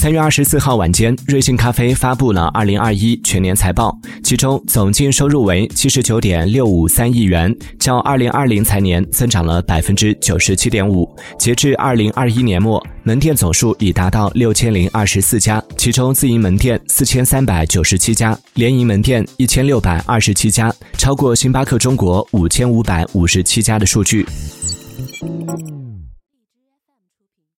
三月二十四号晚间瑞幸咖啡发布了二零二一全年财报其中总净收入为七十九点六五三亿元较二零二零财年增长了百分之九十七点五截至二零二一年末门店总数已达到六千零二十四家其中自营门店四千三百九十七家联营门店一千六百二十七家超过星巴克中国五千五百五十七家的数据。